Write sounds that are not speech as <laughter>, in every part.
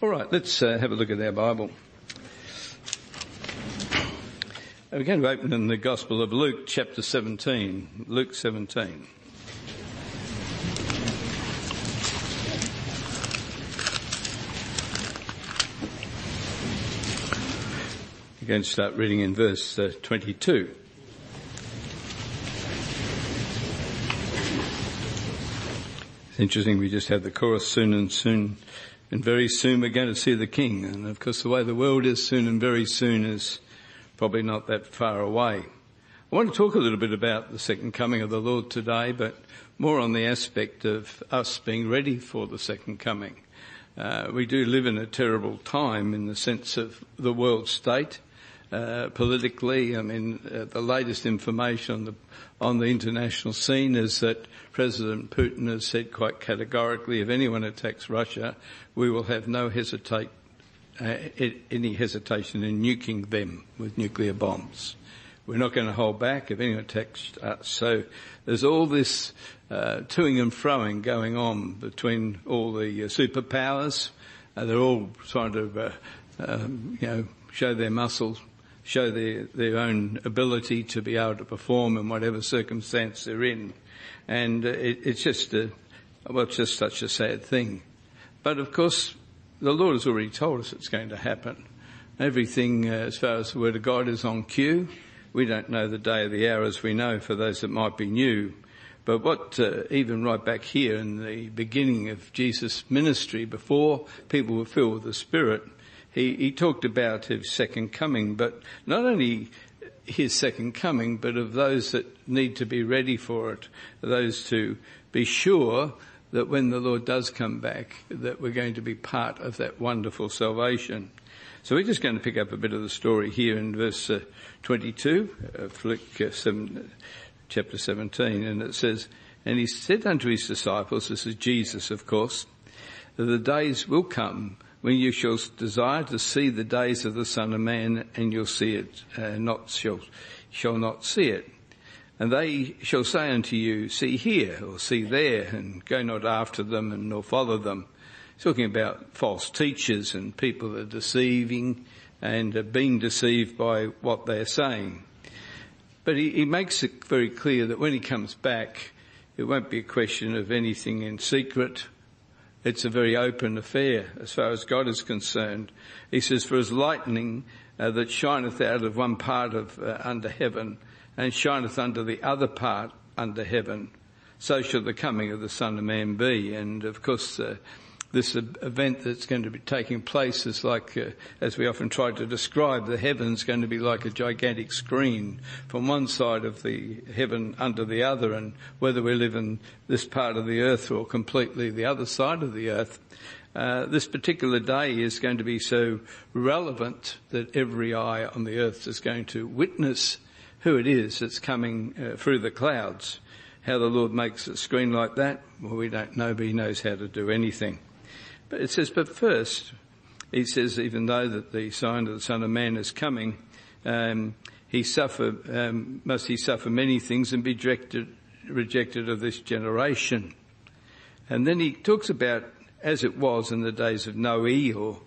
All right, let's uh, have a look at our Bible. We're going to open in the Gospel of Luke, chapter 17. Luke 17. We're going to start reading in verse uh, 22. It's interesting, we just had the chorus soon and soon and very soon we're going to see the King. And of course the way the world is soon and very soon is probably not that far away. I want to talk a little bit about the second coming of the Lord today, but more on the aspect of us being ready for the second coming. Uh, we do live in a terrible time in the sense of the world state. Uh, politically, I mean, uh, the latest information on the on the international scene is that President Putin has said quite categorically, if anyone attacks Russia, we will have no hesitate, uh, any hesitation in nuking them with nuclear bombs. We're not going to hold back if anyone attacks us. So there's all this uh, toing and froing going on between all the uh, superpowers. Uh, they're all trying to, um, you know, show their muscles, show their, their own ability to be able to perform in whatever circumstance they're in. And uh, it, it's just a, well, it's just such a sad thing. But of course, the Lord has already told us it's going to happen. Everything, uh, as far as the Word of God is on cue, we don't know the day or the hour as we know for those that might be new. But what, uh, even right back here in the beginning of Jesus' ministry, before people were filled with the Spirit, he, he talked about his second coming, but not only his second coming, but of those that need to be ready for it, those to be sure that when the Lord does come back, that we're going to be part of that wonderful salvation. So we're just going to pick up a bit of the story here in verse uh, 22 of Luke uh, 7, chapter 17, and it says, And he said unto his disciples, this is Jesus of course, the days will come when you shall desire to see the days of the Son of Man, and you'll see it, uh, not shall, shall not see it. And they shall say unto you, see here or see there and go not after them and nor follow them. He's talking about false teachers and people that are deceiving and are being deceived by what they're saying. But he, he makes it very clear that when he comes back, it won't be a question of anything in secret. It's a very open affair as far as God is concerned. He says, for as lightning uh, that shineth out of one part of uh, under heaven and shineth under the other part under heaven, so shall the coming of the Son of Man be. And of course, uh, this event that's going to be taking place is like, uh, as we often try to describe, the heaven's going to be like a gigantic screen from one side of the heaven under the other, and whether we live in this part of the earth or completely the other side of the earth, uh, this particular day is going to be so relevant that every eye on the earth is going to witness who it is that's coming uh, through the clouds. How the Lord makes a screen like that, well, we don't know, but He knows how to do anything. But it says, but first, He says, even though that the sign of the Son of Man is coming, um, He suffer, um, must He suffer many things and be rejected, rejected of this generation. And then He talks about as it was in the days of Noe, or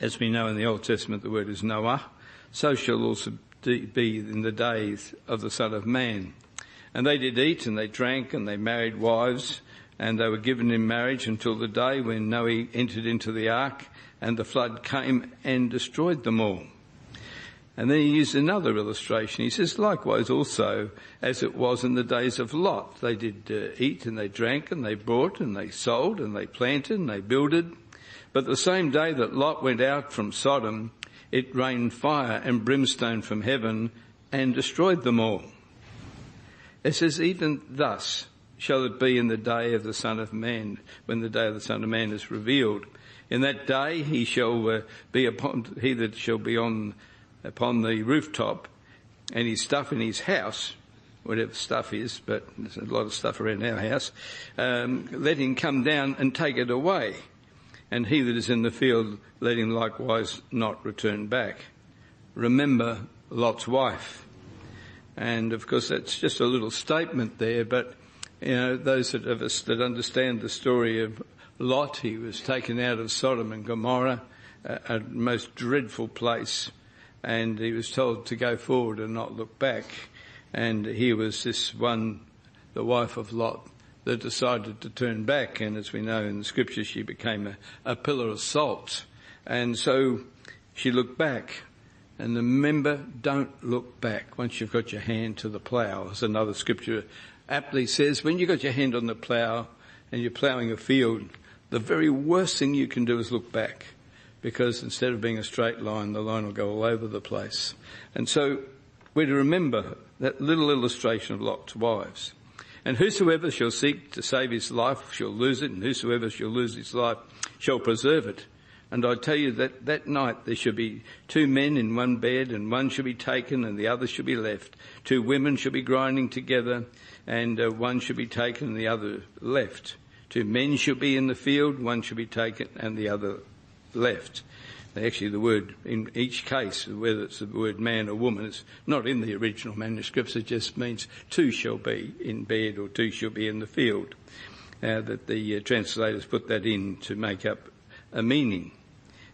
as we know in the Old Testament, the word is Noah, so shall also be in the days of the Son of Man. And they did eat and they drank and they married wives and they were given in marriage until the day when Noe entered into the ark and the flood came and destroyed them all. And then he used another illustration. He says, likewise also, as it was in the days of Lot, they did uh, eat and they drank and they bought and they sold and they planted and they builded. But the same day that Lot went out from Sodom, it rained fire and brimstone from heaven and destroyed them all. It says, even thus shall it be in the day of the Son of Man, when the day of the Son of Man is revealed. In that day he shall uh, be upon, he that shall be on, upon the rooftop and his stuff in his house, whatever stuff is, but there's a lot of stuff around our house, um, let him come down and take it away and he that is in the field, let him likewise not return back. Remember Lot's wife. And of course that's just a little statement there, but you know, those of us that understand the story of Lot. He was taken out of Sodom and Gomorrah, a, a most dreadful place, and he was told to go forward and not look back. And here was this one, the wife of Lot, that decided to turn back. And as we know in the scripture, she became a, a pillar of salt. And so she looked back. And remember, don't look back once you've got your hand to the plough. As another scripture aptly says, when you've got your hand on the plough and you're ploughing a field, the very worst thing you can do is look back. Because instead of being a straight line, the line will go all over the place. And so we're to remember that little illustration of Lot's wives. And whosoever shall seek to save his life shall lose it, and whosoever shall lose his life shall preserve it. And I tell you that that night there should be two men in one bed, and one shall be taken and the other shall be left. Two women shall be grinding together, and uh, one shall be taken and the other left. Two men shall be in the field, one shall be taken and the other left. Actually, the word in each case, whether it's the word man or woman, it's not in the original manuscripts. It just means two shall be in bed or two shall be in the field. Uh, that the uh, translators put that in to make up a meaning.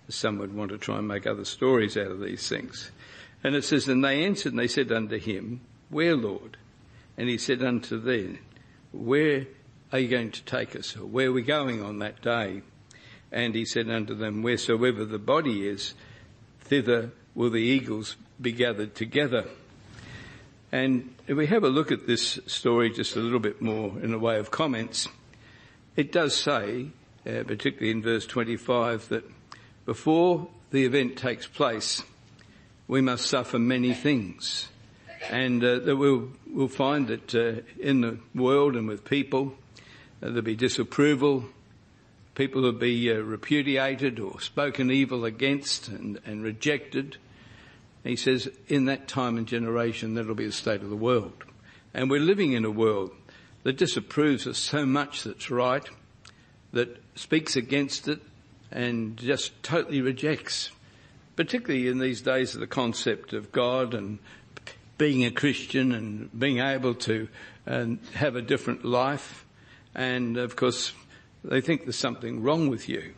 Some would want to try and make other stories out of these things. And it says, and they answered and they said unto him, Where, Lord? And he said unto them, Where are you going to take us? Or where are we going on that day? And he said unto them, Wheresoever the body is, thither will the eagles be gathered together. And if we have a look at this story just a little bit more in a way of comments, it does say, uh, particularly in verse 25, that before the event takes place, we must suffer many things. And uh, that we'll, we'll find that uh, in the world and with people, uh, there'll be disapproval, people will be uh, repudiated or spoken evil against and, and rejected. He says, in that time and generation, that'll be the state of the world. And we're living in a world that disapproves of so much that's right, that speaks against it, and just totally rejects, particularly in these days of the concept of God and being a Christian and being able to uh, have a different life. And of course, they think there's something wrong with you.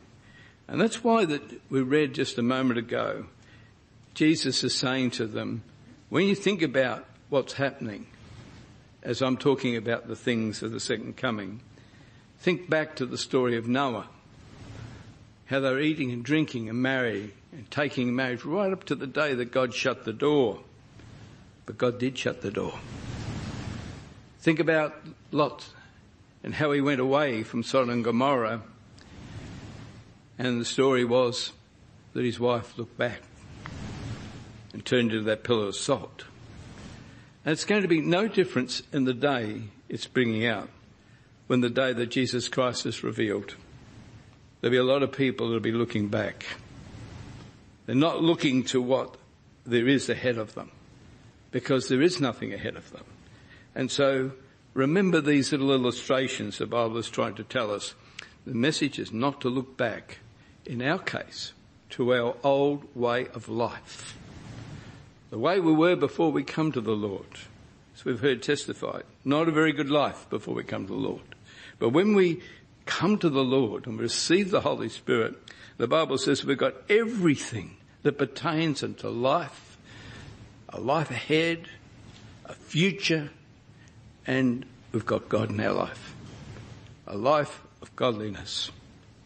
And that's why that we read just a moment ago, Jesus is saying to them, when you think about what's happening, as I'm talking about the things of the second coming, think back to the story of Noah. How they were eating and drinking and marrying and taking marriage right up to the day that God shut the door. But God did shut the door. Think about Lot and how he went away from Sodom and Gomorrah. And the story was that his wife looked back and turned into that pillar of salt. And it's going to be no difference in the day it's bringing out when the day that Jesus Christ is revealed. There'll be a lot of people that'll be looking back. They're not looking to what there is ahead of them because there is nothing ahead of them. And so Remember these little illustrations the Bible is trying to tell us. The message is not to look back, in our case, to our old way of life. The way we were before we come to the Lord. As we've heard testified, not a very good life before we come to the Lord. But when we come to the Lord and receive the Holy Spirit, the Bible says we've got everything that pertains unto life, a life ahead, a future, and we've got God in our life. A life of godliness,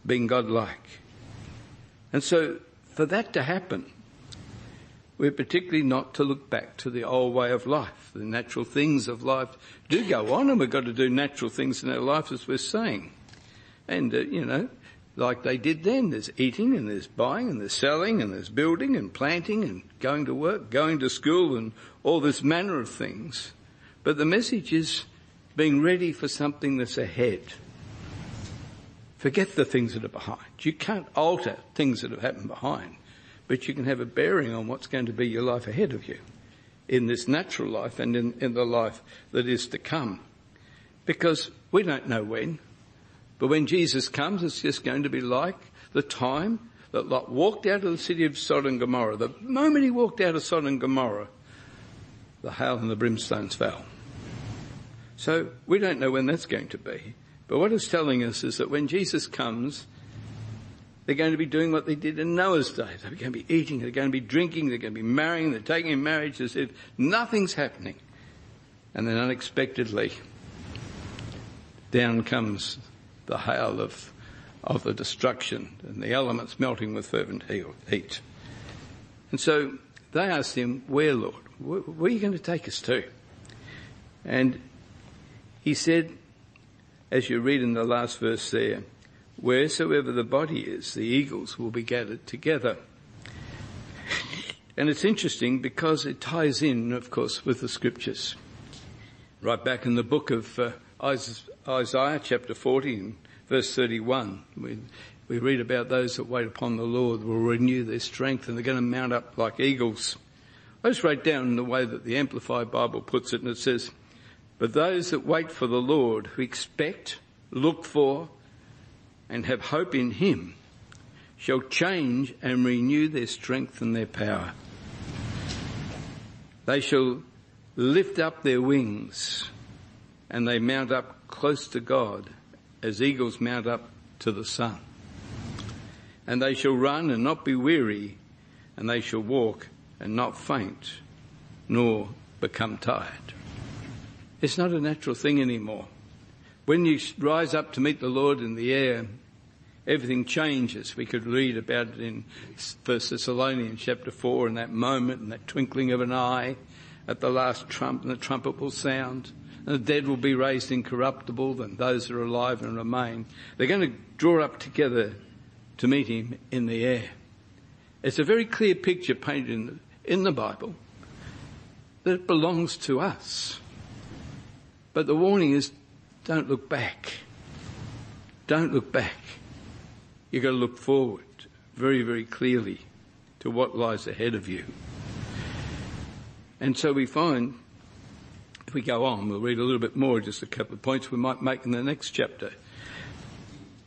being godlike. And so for that to happen, we're particularly not to look back to the old way of life. The natural things of life do go on and we've got to do natural things in our life as we're saying. And, uh, you know, like they did then, there's eating and there's buying and there's selling and there's building and planting and going to work, going to school and all this manner of things. But the message is being ready for something that's ahead. Forget the things that are behind. You can't alter things that have happened behind, but you can have a bearing on what's going to be your life ahead of you in this natural life and in, in the life that is to come. Because we don't know when, but when Jesus comes, it's just going to be like the time that Lot walked out of the city of Sodom and Gomorrah. The moment he walked out of Sodom and Gomorrah, the hail and the brimstones fell. So we don't know when that's going to be. But what it's telling us is that when Jesus comes, they're going to be doing what they did in Noah's day. They're going to be eating, they're going to be drinking, they're going to be marrying, they're taking in marriage as if nothing's happening. And then unexpectedly, down comes the hail of, of the destruction and the elements melting with fervent heat. And so they asked him, where Lord? Where, are you going to take us to? And he said, as you read in the last verse there, wheresoever the body is, the eagles will be gathered together. And it's interesting because it ties in, of course, with the scriptures. Right back in the book of uh, Isaiah chapter 40 verse 31, we, we read about those that wait upon the Lord will renew their strength and they're going to mount up like eagles. I just wrote down the way that the Amplified Bible puts it and it says, but those that wait for the Lord, who expect, look for, and have hope in Him, shall change and renew their strength and their power. They shall lift up their wings and they mount up close to God as eagles mount up to the sun. And they shall run and not be weary and they shall walk and not faint nor become tired. It's not a natural thing anymore. When you rise up to meet the Lord in the air, everything changes. We could read about it in 1 Thessalonians chapter 4 in that moment and that twinkling of an eye at the last trump and the trumpet will sound the dead will be raised incorruptible and those that are alive and remain. They're going to draw up together to meet him in the air. It's a very clear picture painted in the, in the Bible that it belongs to us. But the warning is don't look back. Don't look back. You've got to look forward very, very clearly to what lies ahead of you. And so we find, we go on, we'll read a little bit more, just a couple of points we might make in the next chapter.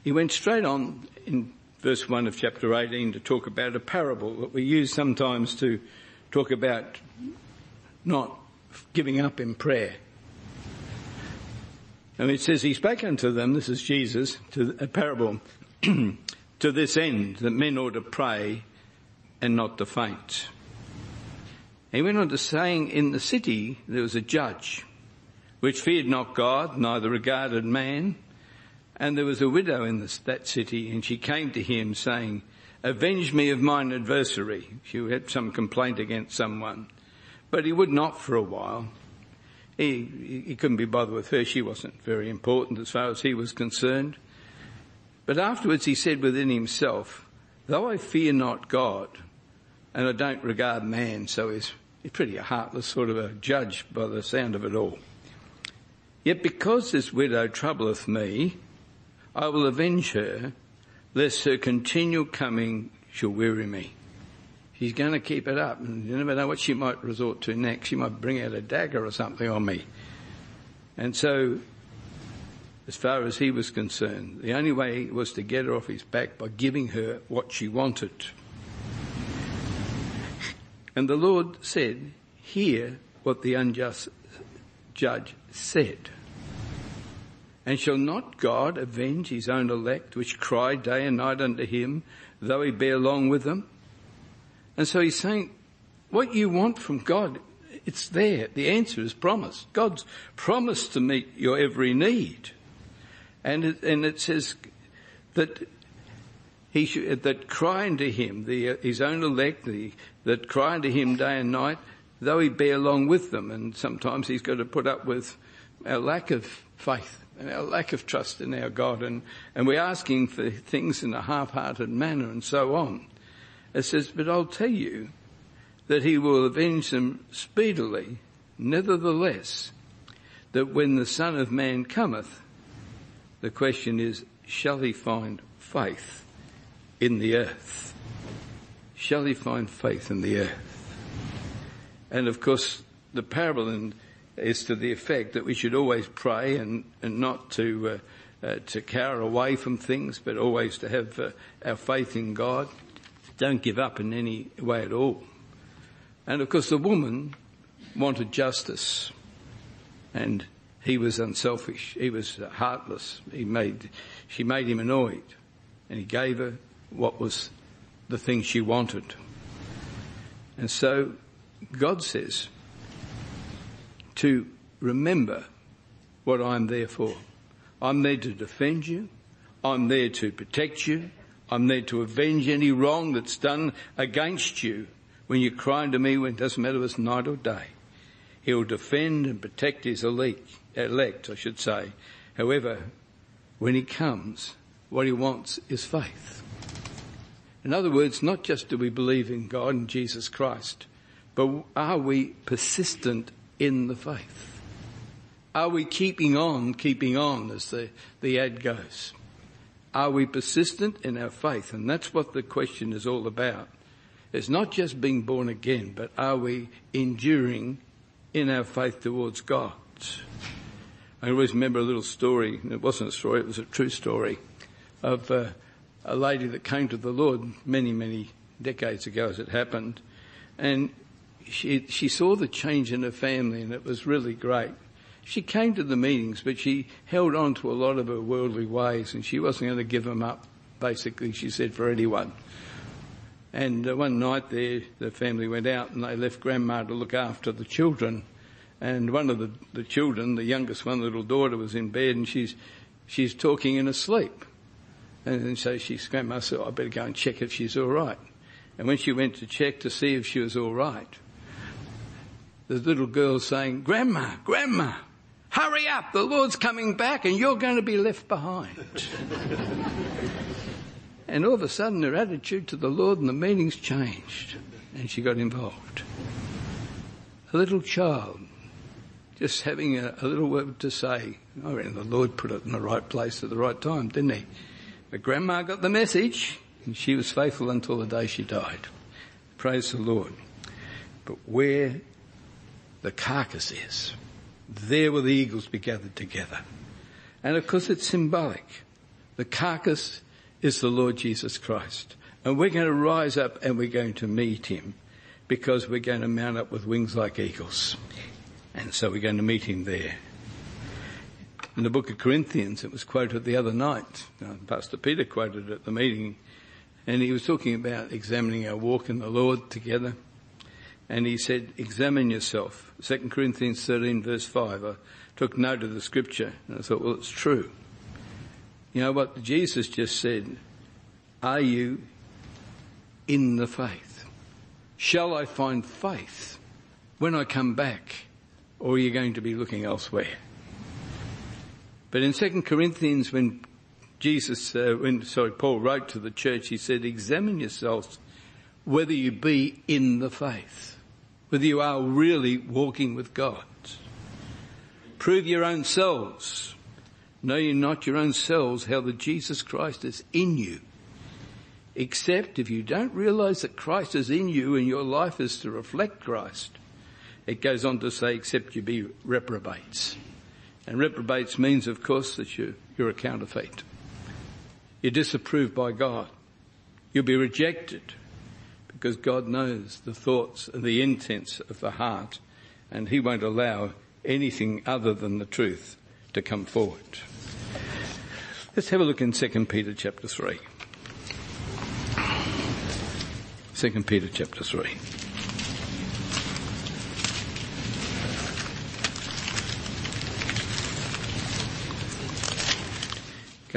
He went straight on in verse 1 of chapter 18 to talk about a parable that we use sometimes to talk about not giving up in prayer. And it says, He spake unto them, this is Jesus, to a parable, <clears throat> to this end, that men ought to pray and not to faint. He went on to saying, in the city there was a judge, which feared not God, neither regarded man. And there was a widow in this, that city, and she came to him saying, Avenge me of mine adversary. She had some complaint against someone. But he would not for a while. He, he couldn't be bothered with her. She wasn't very important as far as he was concerned. But afterwards he said within himself, though I fear not God and I don't regard man, so he's pretty a heartless sort of a judge by the sound of it all. Yet because this widow troubleth me, I will avenge her, lest her continual coming shall weary me. She's going to keep it up, and you never know what she might resort to next. She might bring out a dagger or something on me. And so, as far as he was concerned, the only way was to get her off his back by giving her what she wanted. And the Lord said, Hear what the unjust judge said. And shall not God avenge his own elect, which cry day and night unto him, though he bear long with them? And so he's saying, what you want from God, it's there. The answer is promised. God's promised to meet your every need. And it, and it says that he should, that cry unto him, the, his own elect, the, that cry unto him day and night, though he bear along with them. And sometimes he's got to put up with our lack of faith and our lack of trust in our God. And, and we're asking for things in a half-hearted manner and so on. It says, but I'll tell you that he will avenge them speedily. Nevertheless, that when the Son of Man cometh, the question is, shall he find faith in the earth? Shall he find faith in the earth? And of course, the parable is to the effect that we should always pray and, and not to, uh, uh, to cower away from things, but always to have uh, our faith in God. Don't give up in any way at all. And of course the woman wanted justice and he was unselfish. He was heartless. He made, she made him annoyed and he gave her what was the thing she wanted. And so God says to remember what I'm there for. I'm there to defend you. I'm there to protect you. I'm there to avenge any wrong that's done against you when you're crying to me when it doesn't matter if it's night or day. He'll defend and protect his elect, I should say. However, when he comes, what he wants is faith. In other words, not just do we believe in God and Jesus Christ, but are we persistent in the faith? Are we keeping on, keeping on, as the, the ad goes? Are we persistent in our faith? And that's what the question is all about. It's not just being born again, but are we enduring in our faith towards God? I always remember a little story, it wasn't a story, it was a true story, of uh, a lady that came to the Lord many, many decades ago as it happened. And she, she saw the change in her family and it was really great. She came to the meetings, but she held on to a lot of her worldly ways and she wasn't going to give them up, basically, she said, for anyone. And uh, one night there, the family went out and they left grandma to look after the children. And one of the, the children, the youngest one, little daughter, was in bed and she's, she's talking in her sleep. And so she, grandma said, oh, I better go and check if she's alright. And when she went to check to see if she was alright, the little girl saying, Grandma, Grandma, hurry up, the Lord's coming back and you're going to be left behind. <laughs> and all of a sudden her attitude to the Lord and the meetings changed and she got involved. A little child just having a, a little word to say. I reckon the Lord put it in the right place at the right time, didn't he? But grandma got the message and she was faithful until the day she died. Praise the Lord. But where the carcass is, there will the eagles be gathered together. And of course it's symbolic. The carcass is the Lord Jesus Christ. And we're going to rise up and we're going to meet him because we're going to mount up with wings like eagles. And so we're going to meet him there. In the book of Corinthians, it was quoted the other night. Uh, Pastor Peter quoted it at the meeting. And he was talking about examining our walk in the Lord together. And he said, examine yourself. 2 Corinthians 13 verse 5. I took note of the scripture and I thought, well, it's true. You know what Jesus just said? Are you in the faith? Shall I find faith when I come back? Or are you going to be looking elsewhere? But in 2 Corinthians, when Jesus, uh, when, sorry, Paul wrote to the church, he said, examine yourselves whether you be in the faith whether you are really walking with God. Prove your own selves. Know you not your own selves how that Jesus Christ is in you. Except if you don't realize that Christ is in you and your life is to reflect Christ. It goes on to say, except you be reprobates. And reprobates means, of course, that you, you're a counterfeit. You're disapproved by God. You'll be rejected because God knows the thoughts and the intents of the heart and he won't allow anything other than the truth to come forward. Let's have a look in 2 Peter chapter 3. 2 Peter chapter 3.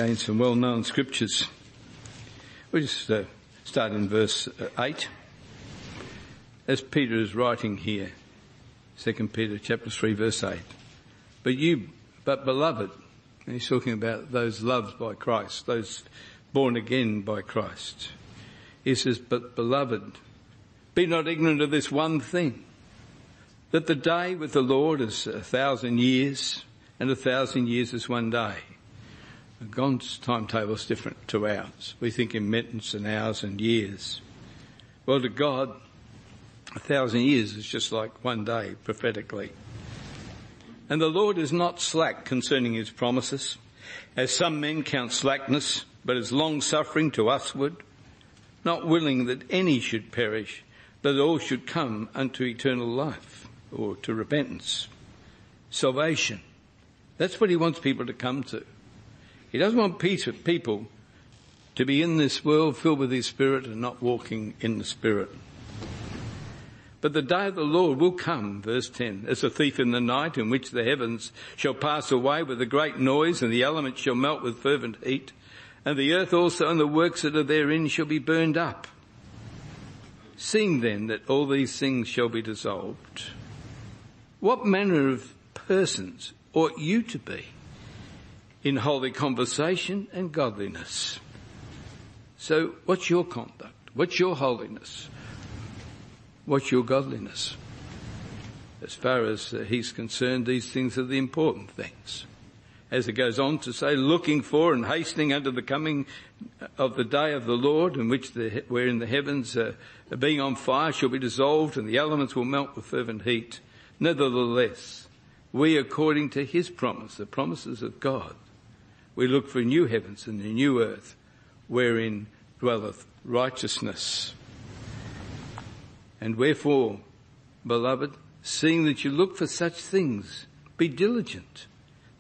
Again, some well-known scriptures. We'll just uh, start in verse uh, 8. As Peter is writing here, 2 Peter chapter 3 verse 8. But you, but beloved, and he's talking about those loved by Christ, those born again by Christ. He says, but beloved, be not ignorant of this one thing, that the day with the Lord is a thousand years, and a thousand years is one day. God's timetable is different to ours. We think in minutes and hours and years. Well, to God, a thousand years is just like one day prophetically. And the Lord is not slack concerning his promises, as some men count slackness, but is long suffering to usward, not willing that any should perish, but all should come unto eternal life, or to repentance. Salvation That's what he wants people to come to. He doesn't want people to be in this world filled with his spirit and not walking in the spirit. But the day of the Lord will come, verse 10, as a thief in the night in which the heavens shall pass away with a great noise and the elements shall melt with fervent heat and the earth also and the works that are therein shall be burned up. Seeing then that all these things shall be dissolved, what manner of persons ought you to be in holy conversation and godliness? So what's your conduct? What's your holiness? What's your godliness? As far as uh, he's concerned, these things are the important things. As it goes on to say, looking for and hastening unto the coming of the day of the Lord, in which the, wherein the heavens uh, being on fire shall be dissolved and the elements will melt with fervent heat. Nevertheless, we according to his promise, the promises of God, we look for new heavens and a new earth wherein dwelleth righteousness. And wherefore, beloved, seeing that you look for such things, be diligent,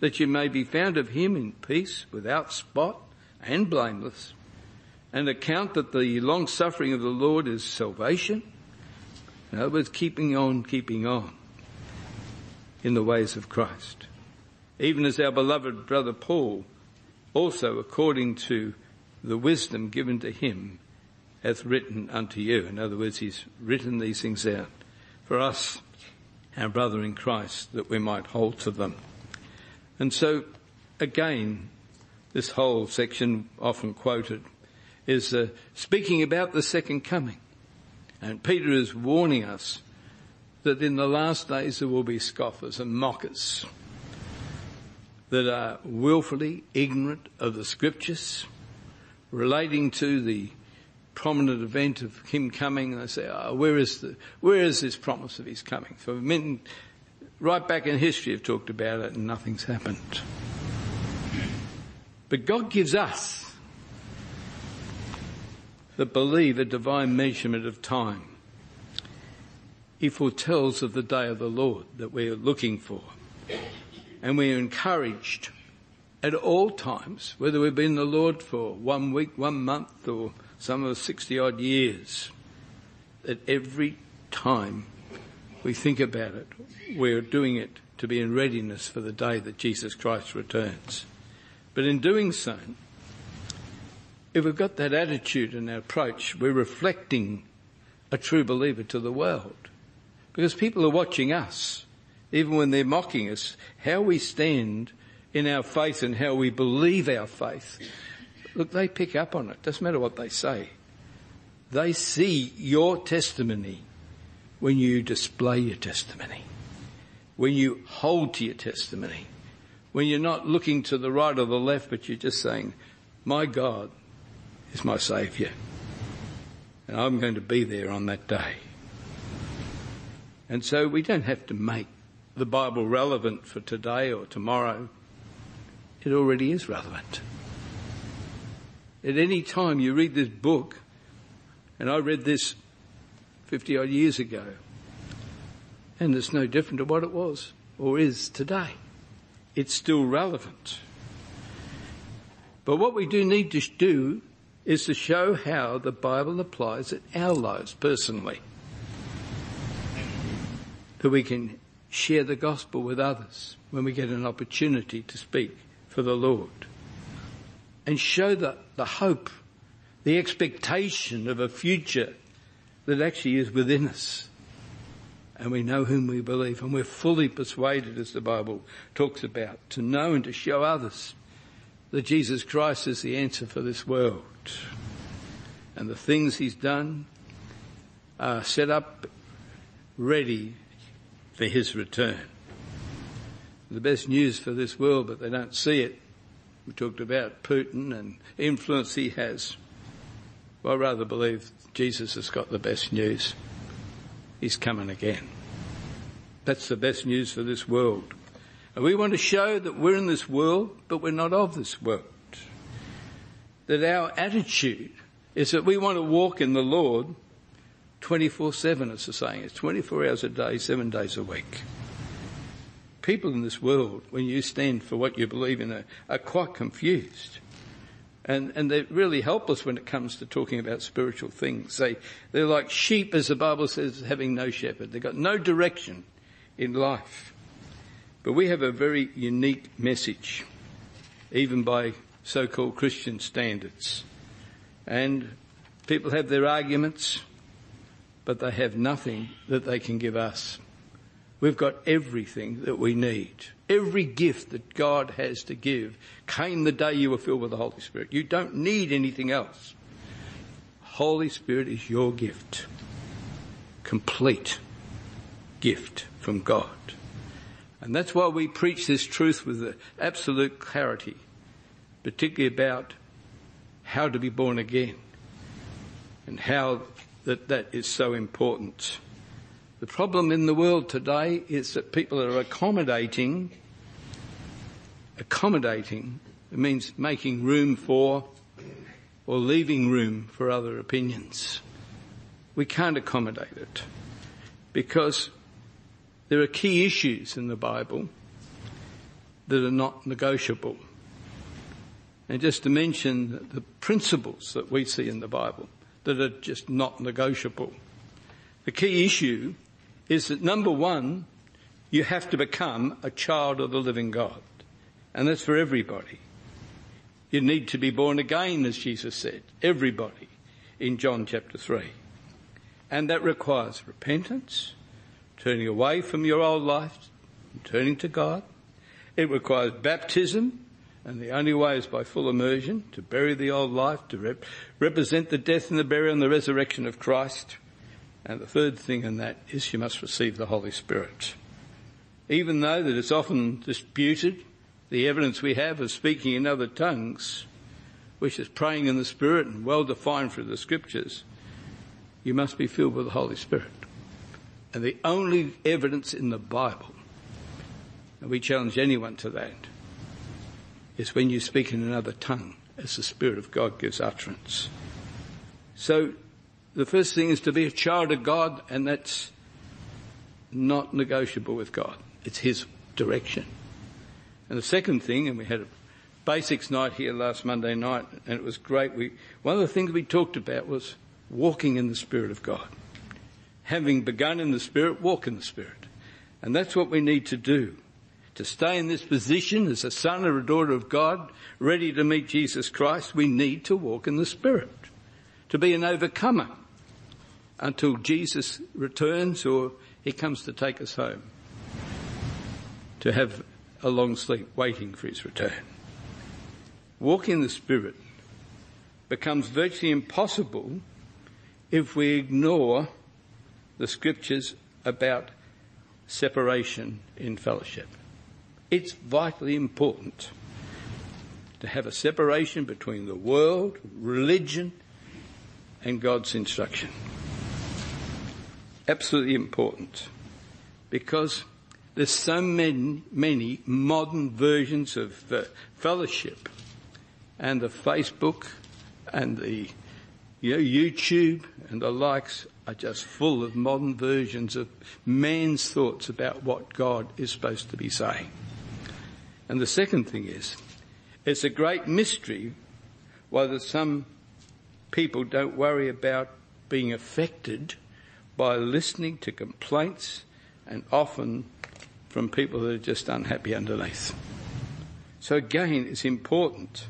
that you may be found of him in peace, without spot and blameless, and account that the long suffering of the Lord is salvation. In other words, keeping on, keeping on in the ways of Christ. Even as our beloved brother Paul, also according to the wisdom given to him, hath written unto you. In other words, he's written these things out for us, our brother in Christ, that we might hold to them. And so, again, this whole section, often quoted, is uh, speaking about the second coming. And Peter is warning us that in the last days there will be scoffers and mockers that are willfully ignorant of the scriptures relating to the prominent event of him coming, they say, oh, where is the, where is this promise of his coming? So men, right back in history have talked about it and nothing's happened. But God gives us that believe a divine measurement of time. He foretells of the day of the Lord that we are looking for. And we are encouraged at all times, whether we've been the Lord for one week, one month, or some of us 60 odd years, that every time we think about it, we're doing it to be in readiness for the day that Jesus Christ returns. But in doing so, if we've got that attitude and approach, we're reflecting a true believer to the world. Because people are watching us, even when they're mocking us, how we stand in our faith and how we believe our faith Look, they pick up on it. Doesn't matter what they say. They see your testimony when you display your testimony. When you hold to your testimony. When you're not looking to the right or the left, but you're just saying, my God is my Saviour. And I'm going to be there on that day. And so we don't have to make the Bible relevant for today or tomorrow. It already is relevant. At any time you read this book, and I read this 50 odd years ago, and it's no different to what it was or is today. It's still relevant. But what we do need to do is to show how the Bible applies in our lives personally. That we can share the gospel with others when we get an opportunity to speak for the Lord and show the, the hope, the expectation of a future that actually is within us. And we know whom we believe and we're fully persuaded as the Bible talks about to know and to show others that Jesus Christ is the answer for this world. And the things he's done are set up ready for his return. The best news for this world, but they don't see it, we talked about Putin and influence he has. Well, I rather believe Jesus has got the best news. He's coming again. That's the best news for this world. And we want to show that we're in this world, but we're not of this world. That our attitude is that we want to walk in the Lord 24-7, as the saying is, 24 hours a day, seven days a week. people in this world, when you stand for what you believe in, are, are quite confused. And, and they're really helpless when it comes to talking about spiritual things. They, they're like sheep, as the Bible says, having no shepherd. They've got no direction in life. But we have a very unique message, even by so-called Christian standards. And people have their arguments, but they have nothing that they can give us. We've got everything that we need. Every gift that God has to give came the day you were filled with the Holy Spirit. You don't need anything else. Holy Spirit is your gift. Complete gift from God. And that's why we preach this truth with absolute clarity, particularly about how to be born again and how that that is so important. The problem in the world today is that people are accommodating, accommodating, it means making room for or leaving room for other opinions. We can't accommodate it because there are key issues in the Bible that are not negotiable. And just to mention the principles that we see in the Bible that are just not negotiable. The key issue is that number one, you have to become a child of the living God. And that's for everybody. You need to be born again, as Jesus said. Everybody in John chapter 3. And that requires repentance, turning away from your old life, turning to God. It requires baptism, and the only way is by full immersion, to bury the old life, to rep- represent the death and the burial and the resurrection of Christ. And the third thing in that is you must receive the Holy Spirit. Even though that it's often disputed, the evidence we have of speaking in other tongues, which is praying in the Spirit and well defined through the scriptures, you must be filled with the Holy Spirit. And the only evidence in the Bible, and we challenge anyone to that, is when you speak in another tongue as the Spirit of God gives utterance. So the first thing is to be a child of God, and that's not negotiable with God. It's His direction. And the second thing, and we had a basics night here last Monday night, and it was great. We, one of the things we talked about was walking in the Spirit of God. Having begun in the Spirit, walk in the Spirit. And that's what we need to do. To stay in this position as a son or a daughter of God, ready to meet Jesus Christ, we need to walk in the Spirit. To be an overcomer until Jesus returns or he comes to take us home. To have a long sleep waiting for his return. Walking in the Spirit becomes virtually impossible if we ignore the scriptures about separation in fellowship. It's vitally important to have a separation between the world, religion, and God's instruction absolutely important because there's so many, many modern versions of uh, fellowship and the Facebook and the you know, YouTube and the likes are just full of modern versions of man's thoughts about what God is supposed to be saying. And the second thing is, it's a great mystery why some people don't worry about being affected by listening to complaints and often from people that are just unhappy underneath. So again, it's important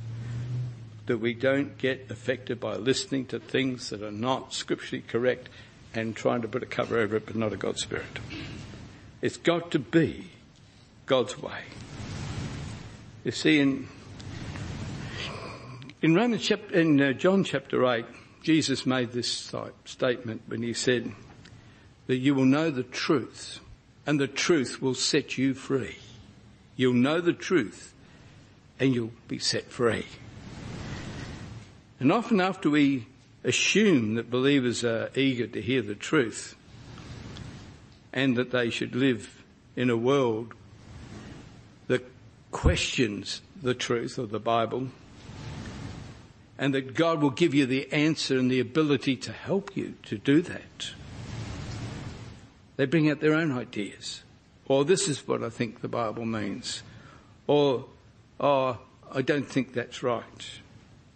that we don't get affected by listening to things that are not scripturally correct and trying to put a cover over it, but not a God spirit. It's got to be God's way. You see, in in Romans chapter, in uh, John chapter eight, Jesus made this statement when he said, that you will know the truth and the truth will set you free. You'll know the truth and you'll be set free. And often after we assume that believers are eager to hear the truth and that they should live in a world questions the truth of the Bible and that God will give you the answer and the ability to help you to do that. They bring out their own ideas Or this is what I think the Bible means. Or, oh, I don't think that's right.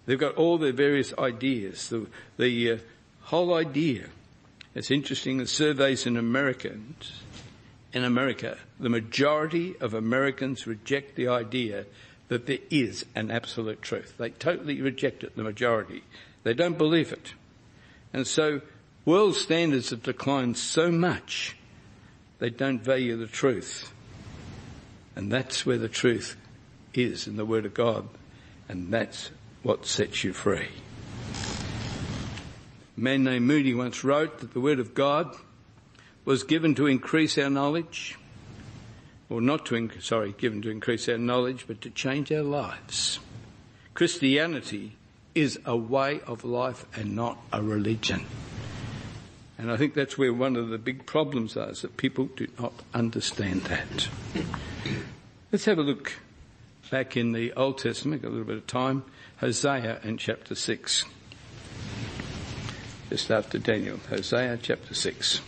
They've got all their various ideas. The, the uh, whole idea. It's interesting, the surveys in Americans, in America, the majority of Americans reject the idea that there is an absolute truth. They totally reject it, the majority. They don't believe it. And so world standards have declined so much, they don't value the truth. And that's where the truth is in the Word of God. And that's what sets you free. A man named Moody once wrote that the Word of God was given to increase our knowledge, or not to, sorry, given to increase our knowledge, but to change our lives. Christianity is a way of life and not a religion. And I think that's where one of the big problems is, that people do not understand that. Let's have a look back in the Old Testament, got a little bit of time, Hosea in chapter 6. Just after Daniel, Hosea chapter 6.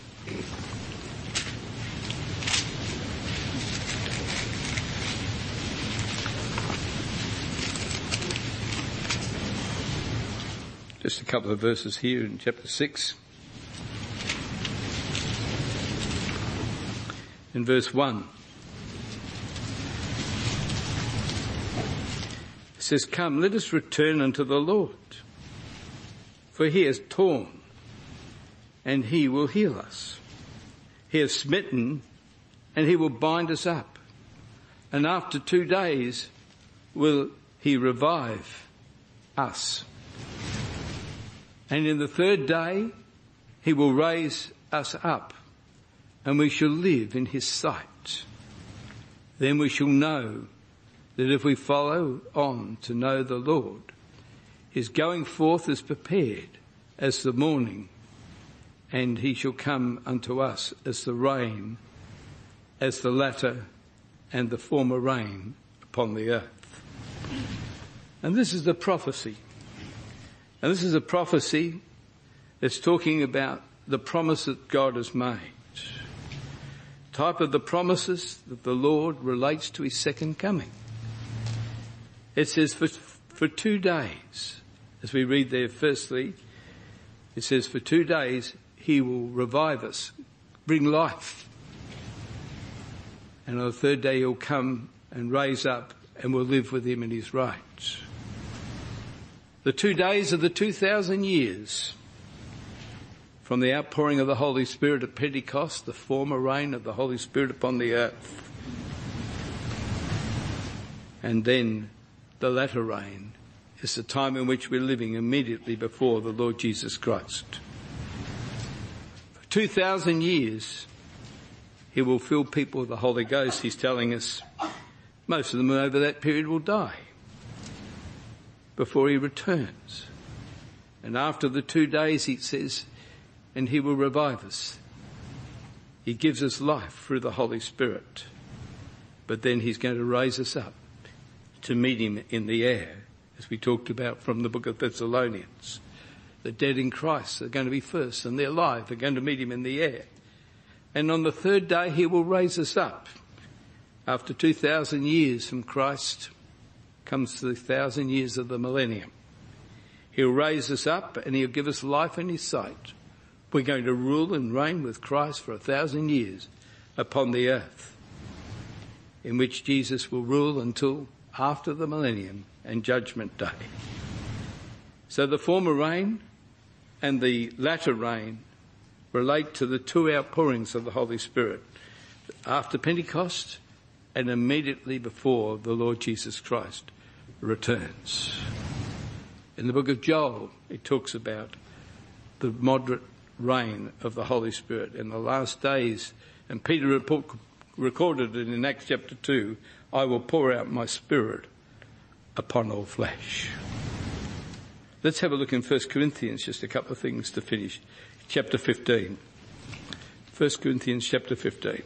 Just a couple of verses here in chapter 6. In verse 1. It says, Come, let us return unto the Lord, for he has torn, and he will heal us. He has smitten, and he will bind us up. And after two days will he revive us. And in the third day, he will raise us up and we shall live in his sight. Then we shall know that if we follow on to know the Lord, his going forth is prepared as the morning and he shall come unto us as the rain, as the latter and the former rain upon the earth. And this is the prophecy and this is a prophecy that's talking about the promise that God has made. Type of the promises that the Lord relates to his second coming. It says for, for two days, as we read there firstly, it says for two days he will revive us, bring life. And on the third day he'll come and raise up and we'll live with him in his rights the two days of the 2,000 years from the outpouring of the Holy Spirit at Pentecost, the former rain of the Holy Spirit upon the earth, and then the latter rain is the time in which we're living immediately before the Lord Jesus Christ. For 2,000 years, He will fill people with the Holy Ghost. He's telling us most of them over that period will die before he returns. And after the two days, he says, and he will revive us. He gives us life through the Holy Spirit. But then he's going to raise us up to meet him in the air, as we talked about from the book of Thessalonians. The dead in Christ are going to be first and they're alive. They're going to meet him in the air. And on the third day, he will raise us up. After 2,000 years from Christ, comes the thousand years of the millennium. He'll raise us up and he'll give us life in his sight. We're going to rule and reign with Christ for a thousand years upon the earth, in which Jesus will rule until after the millennium and judgment day. So the former rain and the latter rain relate to the two outpourings of the Holy Spirit. After Pentecost and immediately before the Lord Jesus Christ returns. In the book of Joel, it talks about the moderate reign of the Holy Spirit in the last days. And Peter report, recorded it in Acts chapter 2 I will pour out my spirit upon all flesh. Let's have a look in 1 Corinthians, just a couple of things to finish. Chapter 15. 1 Corinthians chapter 15.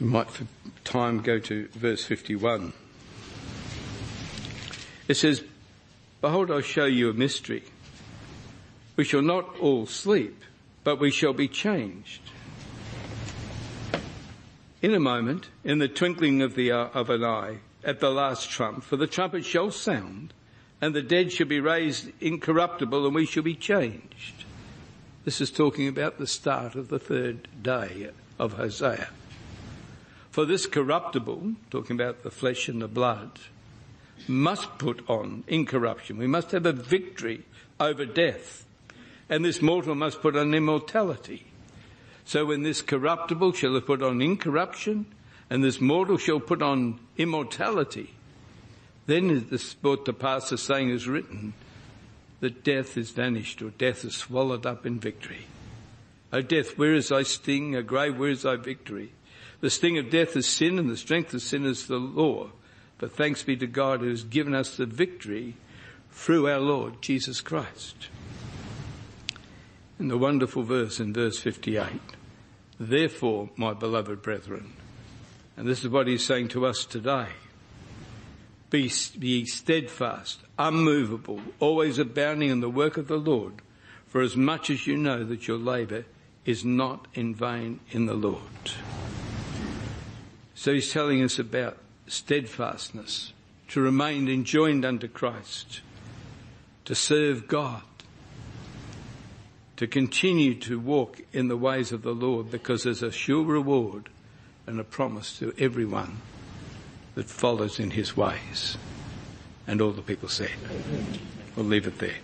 We might for time go to verse 51. It says, Behold, I show you a mystery. We shall not all sleep, but we shall be changed. In a moment, in the twinkling of, the, uh, of an eye, at the last trump, for the trumpet shall sound, and the dead shall be raised incorruptible, and we shall be changed. This is talking about the start of the third day of Hosea. For this corruptible, talking about the flesh and the blood, must put on incorruption. We must have a victory over death. And this mortal must put on immortality. So when this corruptible shall have put on incorruption, and this mortal shall put on immortality, then is this brought to pass the saying is written, that death is vanished, or death is swallowed up in victory. O death, where is thy sting? O grave, where is thy victory? The sting of death is sin, and the strength of sin is the law. But thanks be to God who has given us the victory through our Lord Jesus Christ. In the wonderful verse in verse 58, therefore, my beloved brethren, and this is what he's saying to us today, be, be steadfast, unmovable, always abounding in the work of the Lord, for as much as you know that your labour is not in vain in the Lord. So he's telling us about steadfastness, to remain enjoined unto Christ, to serve God, to continue to walk in the ways of the Lord because there's a sure reward and a promise to everyone that follows in his ways. And all the people said. We'll leave it there.